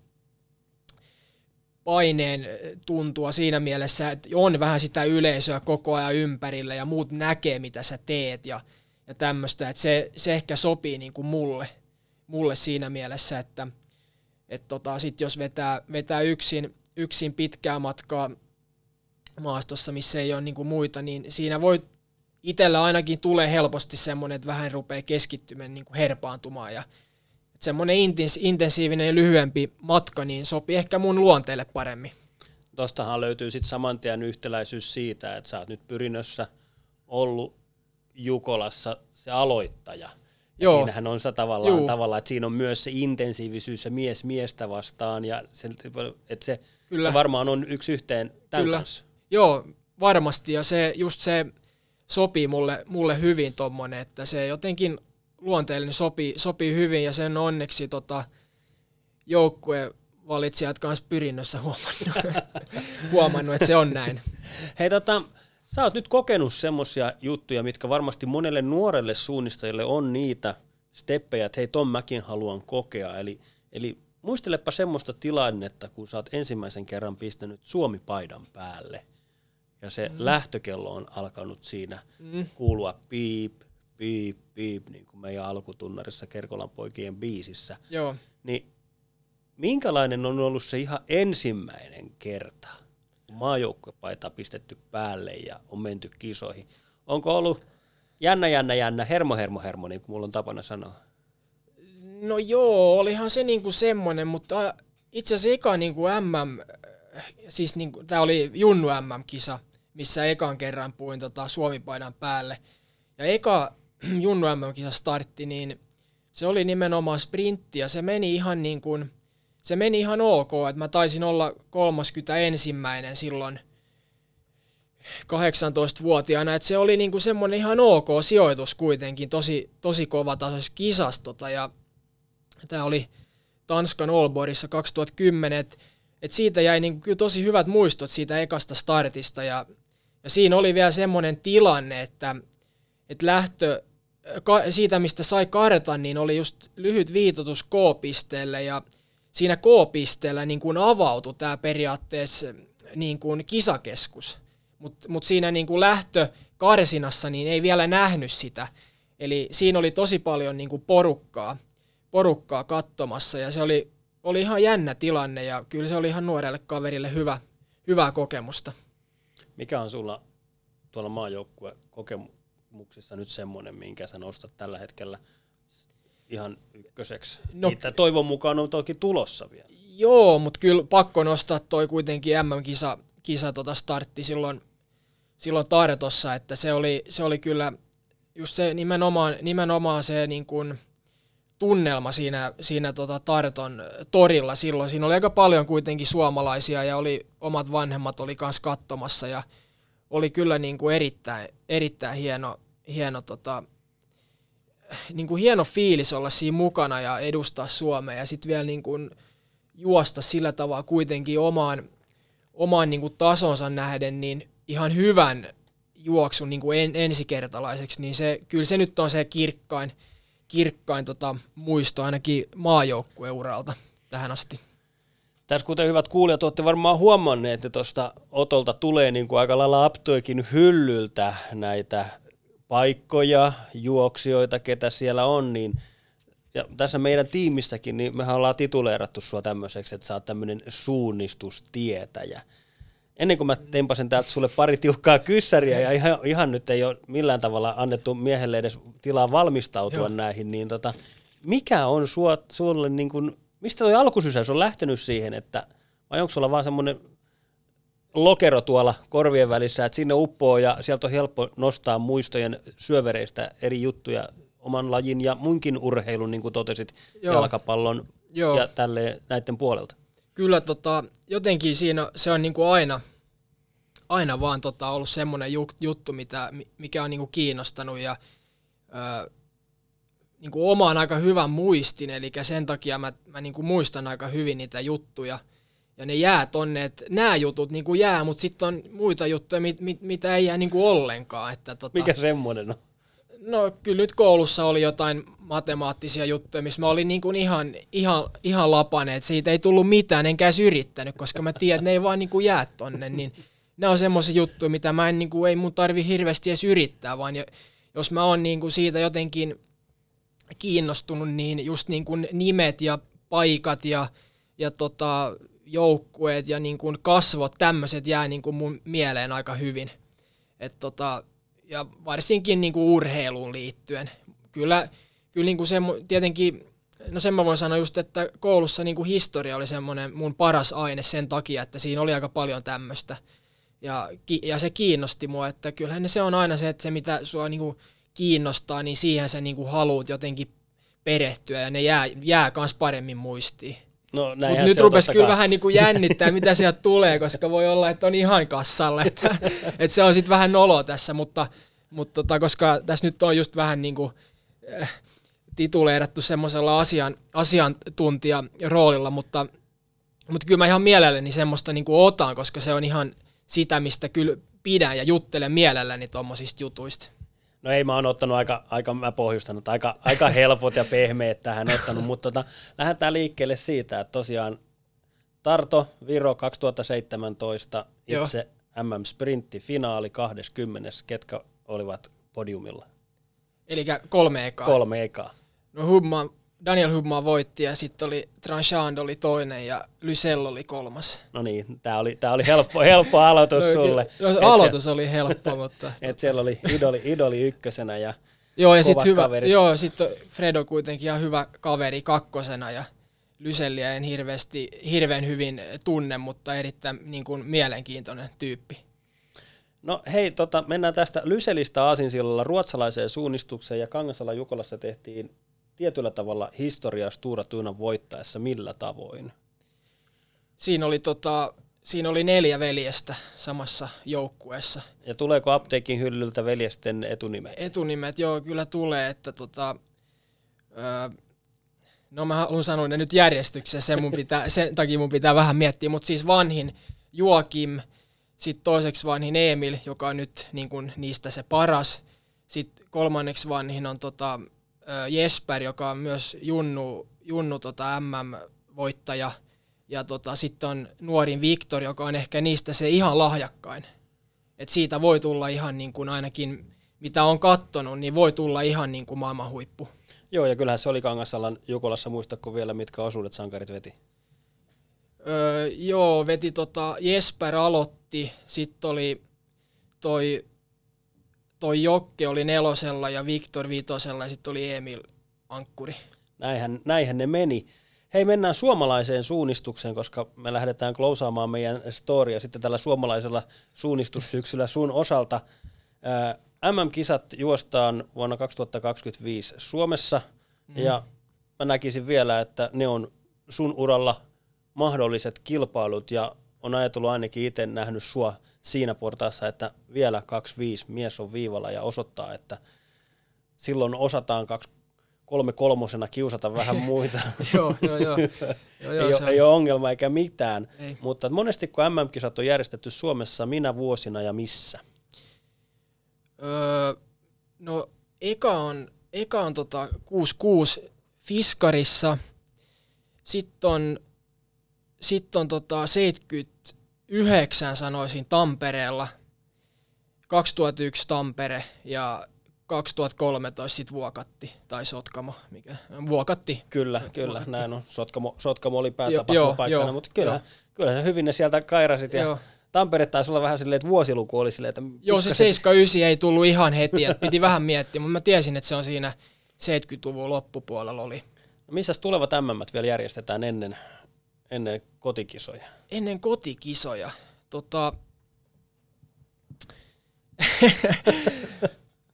S3: paineen tuntua siinä mielessä, että on vähän sitä yleisöä koko ajan ympärillä ja muut näkee, mitä sä teet ja, ja tämmöistä. Että se, se ehkä sopii niinku mulle, mulle siinä mielessä, että – että tota, sit jos vetää, vetää yksin, yksin pitkää matkaa maastossa, missä ei ole niinku muita, niin siinä voi itsellä ainakin tulee helposti semmoinen, että vähän rupeaa keskittymään niinku herpaantumaan ja semmoinen intensiivinen ja lyhyempi matka niin sopii ehkä mun luonteelle paremmin.
S1: Tostahan löytyy sitten saman tien yhtäläisyys siitä, että sä oot nyt pyrinnössä ollut Jukolassa se aloittaja – Joo. Siinähän on se tavallaan, tavallaan, että siinä on myös se intensiivisyys ja mies miestä vastaan, ja se, että se, Kyllä. se varmaan on yksi yhteen tämän Kyllä. kanssa.
S3: Joo, varmasti, ja se, just se sopii mulle, mulle hyvin tuommoinen, että se jotenkin luonteellinen sopii, sopii hyvin, ja sen onneksi tota, joukkue valitsijat kanssa pyrinnössä huomannut, huomannut, että se on näin.
S1: Hei tota, Sä oot nyt kokenut semmosia juttuja, mitkä varmasti monelle nuorelle suunnistajille on niitä steppejä, että hei ton mäkin haluan kokea. Eli, eli muistelepa semmoista tilannetta, kun sä oot ensimmäisen kerran pistänyt Suomi-paidan päälle ja se mm. lähtökello on alkanut siinä mm. kuulua piip, piip, piip, niin kuin meidän alkutunnarissa Kerkolan poikien biisissä.
S3: Joo.
S1: Niin minkälainen on ollut se ihan ensimmäinen kerta? maajoukkuepaita pistetty päälle ja on menty kisoihin. Onko ollut jännä, jännä, jännä, hermo, hermo, hermo, niin kuin mulla on tapana sanoa?
S3: No joo, olihan se niinku semmoinen, mutta itse asiassa eka niinku MM, siis niinku, tämä oli Junnu MM-kisa, missä ekan kerran puin tota Suomi-paidan päälle. Ja eka Junnu MM-kisa startti, niin se oli nimenomaan sprintti ja se meni ihan niin kuin, se meni ihan ok, että mä taisin olla 31 silloin 18-vuotiaana, että se oli niinku semmoinen ihan ok sijoitus kuitenkin, tosi, tosi kova tasoisessa kisassa, tota, ja tämä oli Tanskan Olborissa 2010, että et siitä jäi niinku kyllä tosi hyvät muistot siitä ekasta startista, ja, ja siinä oli vielä semmoinen tilanne, että et lähtö ka, siitä, mistä sai kartan, niin oli just lyhyt viitotus K-pisteelle, ja siinä K-pisteellä niin kuin avautui tämä periaatteessa niin kuin kisakeskus, mutta mut siinä niin kuin lähtö karsinassa niin ei vielä nähnyt sitä. Eli siinä oli tosi paljon niin kuin porukkaa, porukkaa katsomassa ja se oli, oli ihan jännä tilanne ja kyllä se oli ihan nuorelle kaverille hyvä, hyvää kokemusta.
S1: Mikä on sulla tuolla maajoukkue kokemuksissa nyt semmoinen, minkä sä nostat tällä hetkellä – ihan ykköseksi. No, Niitä toivon mukaan on toki tulossa vielä.
S3: Joo, mutta kyllä pakko nostaa toi kuitenkin MM-kisa kisa tota startti silloin, silloin Tartossa, että se oli, se oli kyllä just se nimenomaan, nimenomaan se niin kuin tunnelma siinä, siinä tota Tarton torilla silloin. Siinä oli aika paljon kuitenkin suomalaisia ja oli, omat vanhemmat oli kanssa katsomassa ja oli kyllä niin kuin erittäin, erittäin hieno, hieno tota, niin kuin hieno fiilis olla siinä mukana ja edustaa Suomea ja sitten vielä niin kuin juosta sillä tavalla kuitenkin omaan, omaan niin kuin tasonsa nähden niin ihan hyvän juoksun niin kuin en, ensikertalaiseksi, niin se, kyllä se nyt on se kirkkain, kirkkain tota, muisto ainakin maajoukkueuralta tähän asti.
S1: Tässä kuten hyvät kuulijat, olette varmaan huomanneet, että tuosta Otolta tulee niin kuin aika lailla aptoikin hyllyltä näitä paikkoja, juoksijoita, ketä siellä on, niin ja tässä meidän tiimissäkin, niin mehän ollaan tituleerattu sua tämmöiseksi, että sä oot tämmöinen suunnistustietäjä. Ennen kuin mä tempasin täältä sulle pari tiukkaa kyssäriä ja ihan, ihan nyt ei ole millään tavalla annettu miehelle edes tilaa valmistautua Joo. näihin, niin tota, mikä on sua, sulle, niin kuin, mistä toi alkusysäys on lähtenyt siihen, että vai onko sulla vaan semmoinen lokero tuolla korvien välissä, että sinne uppoo ja sieltä on helppo nostaa muistojen syövereistä eri juttuja oman lajin ja muinkin urheilun, niin kuin totesit, Joo. jalkapallon Joo. ja tälle näiden puolelta?
S3: Kyllä tota, jotenkin siinä se on niin kuin aina, aina vaan tota, ollut semmoinen juttu, mitä, mikä on niin kuin kiinnostanut ja ö, niin kuin omaan aika hyvän muistin, eli sen takia mä, mä niin kuin muistan aika hyvin niitä juttuja. Ja ne jää tonne, että nämä jutut niin kuin jää, mutta sitten on muita juttuja, mit, mit, mitä ei jää niin kuin ollenkaan. Että tota,
S1: Mikä semmoinen on?
S3: No kyllä nyt koulussa oli jotain matemaattisia juttuja, missä mä olin niin kuin ihan, ihan, ihan lapanen, että siitä ei tullut mitään, enkä edes yrittänyt, koska mä tiedän, että ne ei vaan niin kuin jää tonne, niin ne on semmoisia juttuja, mitä mä en, niin kuin, ei mun tarvi hirveästi edes yrittää, vaan jos mä oon niin kuin siitä jotenkin kiinnostunut, niin just niin kuin nimet ja paikat ja, ja tota, joukkueet ja niin kuin kasvot, tämmöiset jää niin kuin mun mieleen aika hyvin. Et tota, ja varsinkin niin kuin urheiluun liittyen. Kyllä, kyllä niin kuin se, tietenkin, no sen mä voin sanoa just, että koulussa niin kuin historia oli semmoinen mun paras aine sen takia, että siinä oli aika paljon tämmöistä. Ja, ja se kiinnosti mua, että kyllähän se on aina se, että se mitä sua niin kuin kiinnostaa, niin siihen sä niin kuin haluat jotenkin perehtyä ja ne jää, jää kans paremmin muistiin. No, Mutta nyt rupesi kyllä vähän niin kuin jännittää, mitä sieltä tulee, koska voi olla, että on ihan kassalle. Että, että se on sitten vähän nolo tässä, mutta, mutta tota, koska tässä nyt on just vähän niin kuin, äh, tituleerattu semmoisella asian, asiantuntijaroolilla, mutta, mutta kyllä mä ihan mielelläni semmoista niin kuin otan, koska se on ihan sitä, mistä kyllä pidän ja juttelen mielelläni tuommoisista jutuista.
S1: No ei, mä oon ottanut aika, aika mä pohjustanut, aika, aika helpot ja pehmeät tähän ottanut, mutta tota, lähdetään liikkeelle siitä, että tosiaan Tarto, Viro 2017, itse MM-sprintti, finaali 20, ketkä olivat podiumilla?
S3: Eli kolme ekaa.
S1: Kolme ekaa.
S3: No Hubman Daniel Hubma voitti ja sitten oli Tranchand oli toinen ja Lysell oli kolmas.
S1: No niin, tämä oli, tää oli helppo, helppo aloitus no, sulle.
S3: No, aloitus se, oli helppo, mutta...
S1: Et siellä oli idoli, idoli ykkösenä ja
S3: Joo, ja sitten hyvä, joo, sit Fredo kuitenkin ihan hyvä kaveri kakkosena ja Lyselliä en hirveästi, hirveän hyvin tunne, mutta erittäin niin kuin, mielenkiintoinen tyyppi.
S1: No hei, tota, mennään tästä Lyselistä Aasinsillalla ruotsalaiseen suunnistukseen ja Kangasala Jukolassa tehtiin tietyllä tavalla historiaa Stura Tuinan voittaessa millä tavoin?
S3: Siinä oli, tota, siinä oli neljä veljestä samassa joukkueessa.
S1: Ja tuleeko apteekin hyllyltä veljesten etunimet?
S3: Etunimet, joo, kyllä tulee. Että tota, öö, no mä haluan sanoa ne nyt järjestyksessä, sen, mun pitää, sen takia mun pitää vähän miettiä, mutta siis vanhin Joakim, sitten toiseksi vanhin Emil, joka on nyt niin kun, niistä se paras. Sitten kolmanneksi vanhin on tota, Jesper, joka on myös Junnu, Junnu tota MM-voittaja. Ja tota, sitten on nuorin Viktor, joka on ehkä niistä se ihan lahjakkain. Et siitä voi tulla ihan niin kuin ainakin, mitä on kattonut, niin voi tulla ihan niin kuin maailman huippu.
S1: Joo, ja kyllähän se oli Kangasalan Jukolassa, muistatko vielä, mitkä osuudet sankarit veti?
S3: Öö, joo, veti tota, Jesper aloitti, sitten oli toi toi Jokke oli nelosella ja Viktor vitosella ja sitten oli Emil Ankkuri.
S1: Näinhän, näinhän ne meni. Hei, mennään suomalaiseen suunnistukseen, koska me lähdetään klousaamaan meidän storia sitten tällä suomalaisella suunnistussyksyllä sun osalta. MM-kisat juostaan vuonna 2025 Suomessa, mm. ja mä näkisin vielä, että ne on sun uralla mahdolliset kilpailut, ja on ajatellut ainakin itse nähnyt sua siinä portaassa, että vielä 25 mies on viivalla ja osoittaa, että silloin osataan kaksi kolme kolmosena kiusata vähän muita.
S3: joo, joo, joo. joo,
S1: joo ei, ei ole ongelma eikä mitään. Ei. Mutta monesti kun MM-kisat on järjestetty Suomessa, minä vuosina ja missä?
S3: Öö, no eka on, eka on tota 66 Fiskarissa, sitten on, sit on tota 70 yhdeksän sanoisin Tampereella, 2001 Tampere ja 2013 sitten Vuokatti tai Sotkamo, mikä, Vuokatti.
S1: Kyllä, kyllä,
S3: Vuokatti.
S1: näin on. Sotkamo, Sotkamo oli päätapahtumapaikkana, mutta kyllä,
S3: joo.
S1: kyllä se hyvin ne sieltä kairasit. Ja
S3: Joo.
S1: Tampere taisi olla vähän silleen, että vuosiluku oli silleen, että
S3: Joo, se
S1: pikkasen-
S3: 79 ei tullut ihan heti, että piti vähän miettiä, mutta mä tiesin, että se on siinä 70-luvun loppupuolella oli.
S1: Missäs tulevat MM vielä järjestetään ennen, ennen kotikisoja?
S3: Ennen kotikisoja, tota...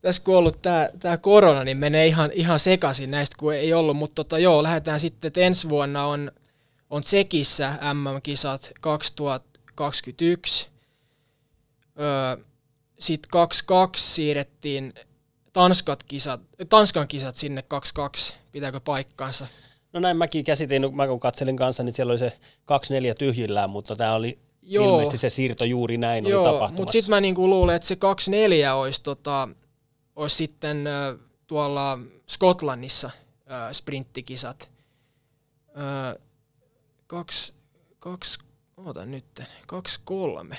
S3: tässä kun on ollut tää, tää korona, niin menee ihan, ihan sekaisin näistä, kun ei ollut, mutta tota, joo, lähdetään sitten, että ensi vuonna on, on Tsekissä MM-kisat 2021. Öö, sitten 22 siirrettiin Tanskat kisat, Tanskan kisat sinne 22, pitääkö paikkaansa?
S1: No näin mäkin käsitin, mä kun katselin kanssa, niin siellä oli se 2-4 tyhjillään, mutta tämä oli
S3: Joo.
S1: Ilmeisesti se siirto juuri näin oli
S3: Joo,
S1: tapahtumassa.
S3: mutta sitten mä niinku luulen, että se 24 olisi, tota, olisi sitten ö, tuolla Skotlannissa ö, sprinttikisat. Ö, kaksi, kaksi, oota nyt, kaksi kolme.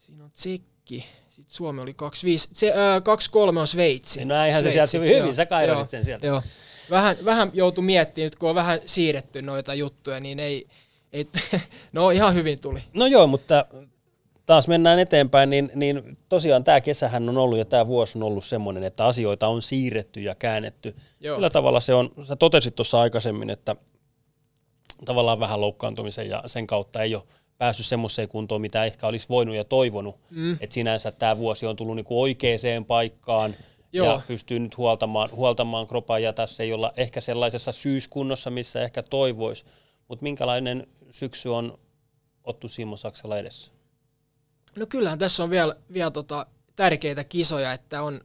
S3: Siinä on Tsekki, sitten Suomi oli kaksi viisi, se, ö, kaksi kolme on Sveitsi.
S1: Niin näinhän se
S3: Sveitsi,
S1: sieltä hyvin,
S3: joo,
S1: sä kairasit sen sieltä.
S3: Joo. Vähän, vähän joutui miettimään, nyt kun on vähän siirretty noita juttuja, niin ei, ei no ihan hyvin tuli.
S1: No joo, mutta taas mennään eteenpäin, niin, niin tosiaan tämä kesähän on ollut ja tämä vuosi on ollut semmoinen, että asioita on siirretty ja käännetty.
S3: Joo.
S1: Millä tavalla se on, sä totesit tuossa aikaisemmin, että tavallaan vähän loukkaantumisen ja sen kautta ei ole päässyt semmoiseen kuntoon, mitä ehkä olisi voinut ja toivonut. Mm. Että sinänsä tämä vuosi on tullut niinku oikeaan paikkaan
S3: Joo.
S1: ja pystyy nyt huoltamaan, huoltamaan kropaa ja tässä ei olla ehkä sellaisessa syyskunnossa, missä ehkä toivoisi. Mutta minkälainen syksy on Ottu Simo Saksalla edessä?
S3: No kyllähän tässä on vielä, vielä tota tärkeitä kisoja, että on,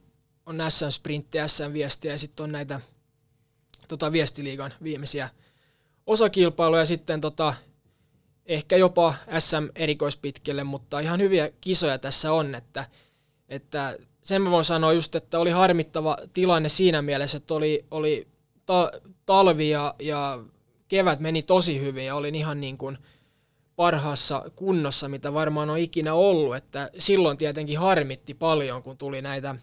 S3: on SM-sprintti, SM-viestiä ja sitten on näitä tota viestiliigan viimeisiä osakilpailuja ja sitten tota, ehkä jopa SM-erikoispitkälle, mutta ihan hyviä kisoja tässä on, että, että sen mä voin sanoa just, että oli harmittava tilanne siinä mielessä, että oli, oli ta- talvi ja, ja kevät meni tosi hyvin ja olin ihan niin kuin parhaassa kunnossa, mitä varmaan on ikinä ollut, että silloin tietenkin harmitti paljon, kun tuli näitä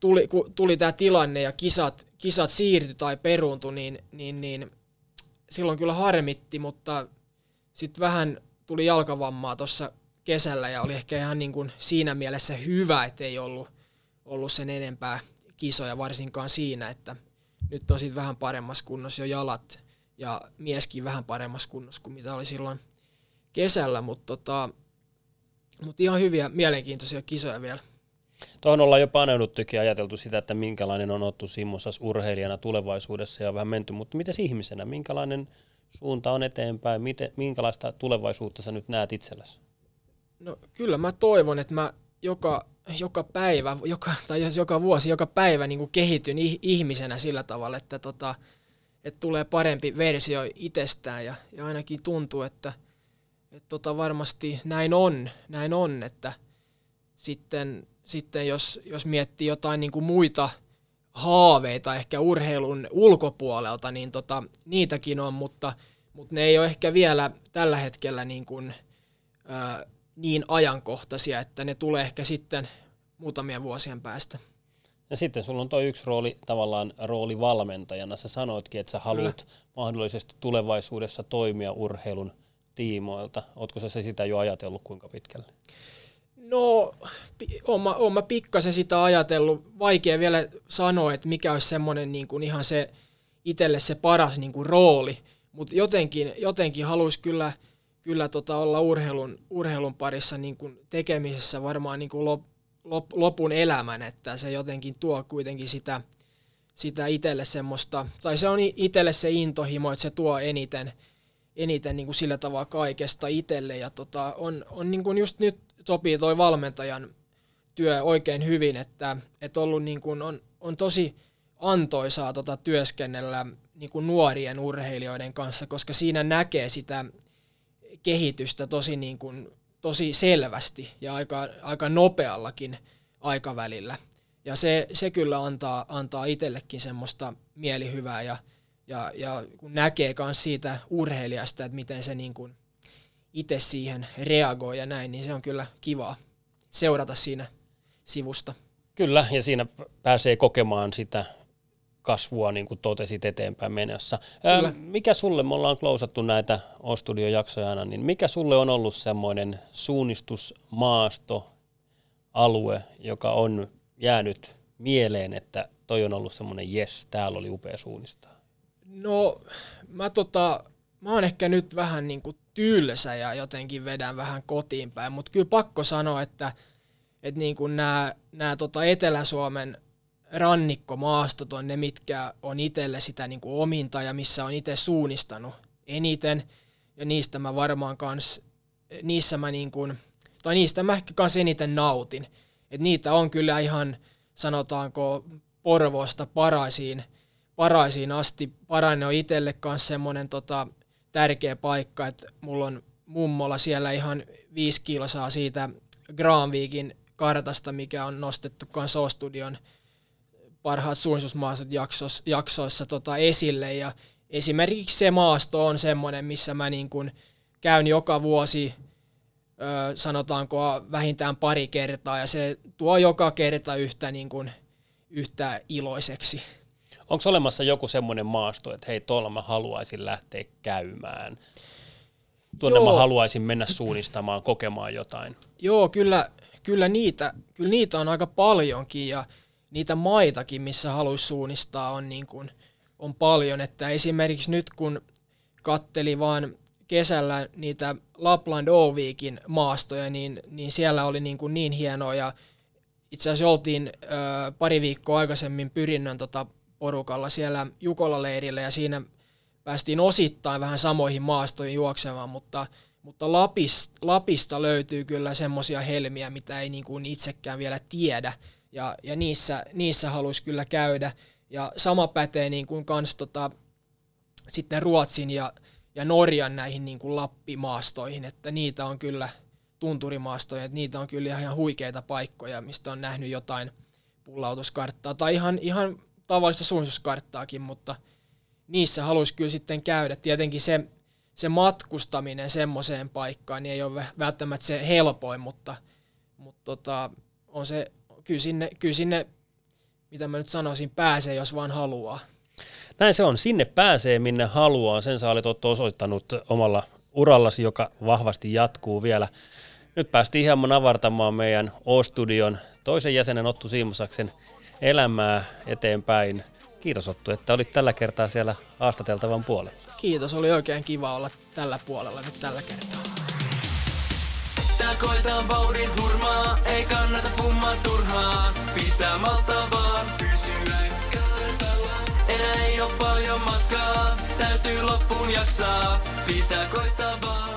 S3: tuli, tuli tämä tilanne ja kisat, kisat siirtyi tai peruuntui, niin, niin, niin silloin kyllä harmitti, mutta sitten vähän tuli jalkavammaa tuossa kesällä ja oli ehkä ihan niin kuin siinä mielessä hyvä, että ei ollut, ollut sen enempää kisoja varsinkaan siinä, että nyt on sitten vähän paremmassa kunnossa jo jalat ja mieskin vähän paremmassa kunnossa kuin mitä oli silloin kesällä, mutta tota, mut ihan hyviä, mielenkiintoisia kisoja vielä.
S1: Tuohon ollaan jo paneuduttukin ja ajateltu sitä, että minkälainen on Ottu Simmosas urheilijana tulevaisuudessa ja vähän menty, mutta miten ihmisenä, minkälainen suunta on eteenpäin, miten, minkälaista tulevaisuutta sä nyt näet itsellesi?
S3: No kyllä mä toivon, että mä joka, joka päivä, joka, tai jos joka vuosi, joka päivä niin kuin kehityn ih- ihmisenä sillä tavalla, että, tota, että tulee parempi versio itsestään ja, ja ainakin tuntuu, että, että tota varmasti näin on, näin on, että sitten, sitten jos, jos miettii jotain niin kuin muita haaveita ehkä urheilun ulkopuolelta, niin tota, niitäkin on, mutta, mutta ne ei ole ehkä vielä tällä hetkellä niin, kuin, niin ajankohtaisia, että ne tulee ehkä sitten muutamien vuosien päästä.
S1: Ja sitten sulla on tuo yksi rooli, tavallaan rooli valmentajana. Sä sanoitkin, että sä haluat Kyllä. mahdollisesti tulevaisuudessa toimia urheilun tiimoilta. Ootko sä se sitä jo ajatellut kuinka pitkälle?
S3: No, oon mä, oon mä pikkasen sitä ajatellut. Vaikea vielä sanoa, että mikä olisi semmoinen niin kuin ihan se itselle se paras niin kuin rooli. Mutta jotenkin, jotenkin haluaisi kyllä, kyllä tota olla urheilun, urheilun parissa niin kuin tekemisessä varmaan niin kuin lop, lop, lopun elämän, että se jotenkin tuo kuitenkin sitä, sitä itselle semmoista, tai se on itselle se intohimo, että se tuo eniten, eniten niin kuin sillä tavalla kaikesta itselle. Ja tota, on, on niin kuin just nyt sopii toi valmentajan työ oikein hyvin, että, että ollut niin kuin on, on tosi antoisaa tota työskennellä niin kuin nuorien urheilijoiden kanssa, koska siinä näkee sitä kehitystä tosi, niin kuin, tosi selvästi ja aika, aika nopeallakin aikavälillä. Ja se, se kyllä antaa, antaa itsellekin semmoista mielihyvää ja, ja, ja kun näkee myös siitä urheilijasta, että miten se niin kuin itse siihen reagoi ja näin, niin se on kyllä kivaa seurata siinä sivusta.
S1: Kyllä, ja siinä pääsee kokemaan sitä kasvua, niin kuin totesit eteenpäin menossa. Ää, mikä sulle, me ollaan klousattu näitä O-Studio-jaksoja aina, niin mikä sulle on ollut semmoinen suunnistusmaasto, alue, joka on jäänyt mieleen, että toi on ollut semmoinen jes, täällä oli upea suunnistaa?
S3: No, mä tota, mä oon ehkä nyt vähän niin kuin tylsä ja jotenkin vedän vähän kotiin päin, mutta kyllä pakko sanoa, että, että niin kuin nämä, nämä tota Etelä-Suomen rannikkomaastot on ne, mitkä on itselle sitä niin kuin ominta ja missä on itse suunnistanut eniten. Ja niistä mä varmaan kans, niissä mä niin kuin, tai niistä mä ehkä kans eniten nautin. Et niitä on kyllä ihan, sanotaanko, Porvoosta paraisiin, paraisiin asti. Parainen on itselle kanssa semmoinen tota, tärkeä paikka, että mulla on mummolla siellä ihan viisi kilsaa siitä Granvikin kartasta, mikä on nostettu kanssa studion parhaat suunnistusmaastot jaksoissa, jaksoissa tota esille. Ja esimerkiksi se maasto on semmoinen, missä mä niin kun käyn joka vuosi ö, sanotaanko vähintään pari kertaa, ja se tuo joka kerta yhtä, niin kuin, yhtä iloiseksi.
S1: Onko olemassa joku semmoinen maasto, että hei, tuolla mä haluaisin lähteä käymään? Tuonne Joo. mä haluaisin mennä suunnistamaan, kokemaan jotain.
S3: Joo, kyllä, kyllä, niitä, kyllä niitä on aika paljonkin, ja niitä maitakin, missä haluaisi suunnistaa, on, niin kuin, on paljon. Että esimerkiksi nyt, kun katteli vaan kesällä niitä Lapland Oviikin maastoja, niin, niin siellä oli niin, kuin niin hienoa ja itse asiassa oltiin ö, pari viikkoa aikaisemmin pyrinnön tota porukalla siellä Jukola-leirillä ja siinä päästiin osittain vähän samoihin maastoihin juoksemaan, mutta, mutta Lapis, Lapista löytyy kyllä semmoisia helmiä, mitä ei niin kuin itsekään vielä tiedä ja, ja niissä, niissä haluaisi kyllä käydä. Ja sama pätee niin kuin kans tota, sitten Ruotsin ja ja Norjan näihin niin kuin Lappimaastoihin, että niitä on kyllä tunturimaastoja, että niitä on kyllä ihan huikeita paikkoja, mistä on nähnyt jotain pullautuskarttaa tai ihan, ihan tavallista suunnistuskarttaakin, mutta niissä haluaisi kyllä sitten käydä. Tietenkin se, se matkustaminen semmoiseen paikkaan niin ei ole välttämättä se helpoin, mutta, mutta tota, on se, kyllä sinne, kyllä sinne, mitä mä nyt sanoisin, pääsee, jos vaan haluaa.
S1: Näin se on. Sinne pääsee minne haluaa. Sen sä olet osoittanut omalla urallasi, joka vahvasti jatkuu vielä. Nyt päästiin hieman avartamaan meidän O-studion toisen jäsenen Ottu Siimusaksen elämää eteenpäin. Kiitos Ottu, että olit tällä kertaa siellä haastateltavan puolella.
S3: Kiitos, oli oikein kiva olla tällä puolella nyt tällä kertaa.
S4: Koetaan vauhdin hurmaa, ei kannata pummaa turhaan. Pitää maltaa vaan. Pysyä enää ei oo paljon matkaa, täytyy loppuun jaksaa, pitää koittaa vaan.